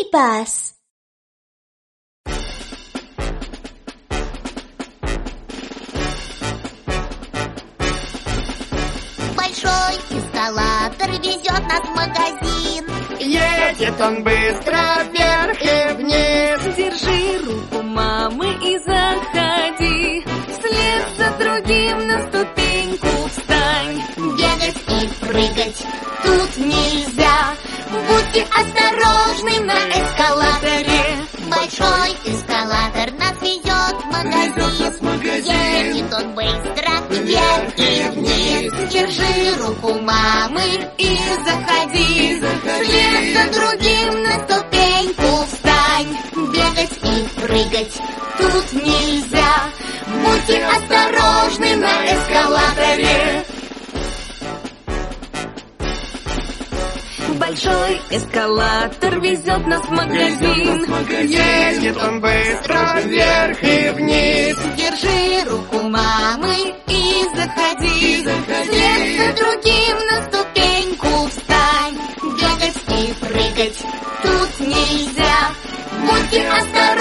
Minibus. Большой эскалатор везет нас в магазин. Едет он быстро вверх и вниз. Держи руку мамы и заходи. Вслед за другим на ступеньку встань. Бегать и прыгать тут нельзя Будьте осторожны на эскалаторе. Большой эскалатор нас везет в магазин Едет он быстро вверх и вниз. Держи руку мамы И заходи. Вслед за другим на ступеньку встань. Бегать и прыгать тут нельзя. Будьте осторожны Большой эскалатор везет нас в магазин. Едет он быстро вверх и вниз. Держи руку мамы И заходи. Вслед за другим на ступеньку встань. Бегать и прыгать тут нельзя. Будьте осторожны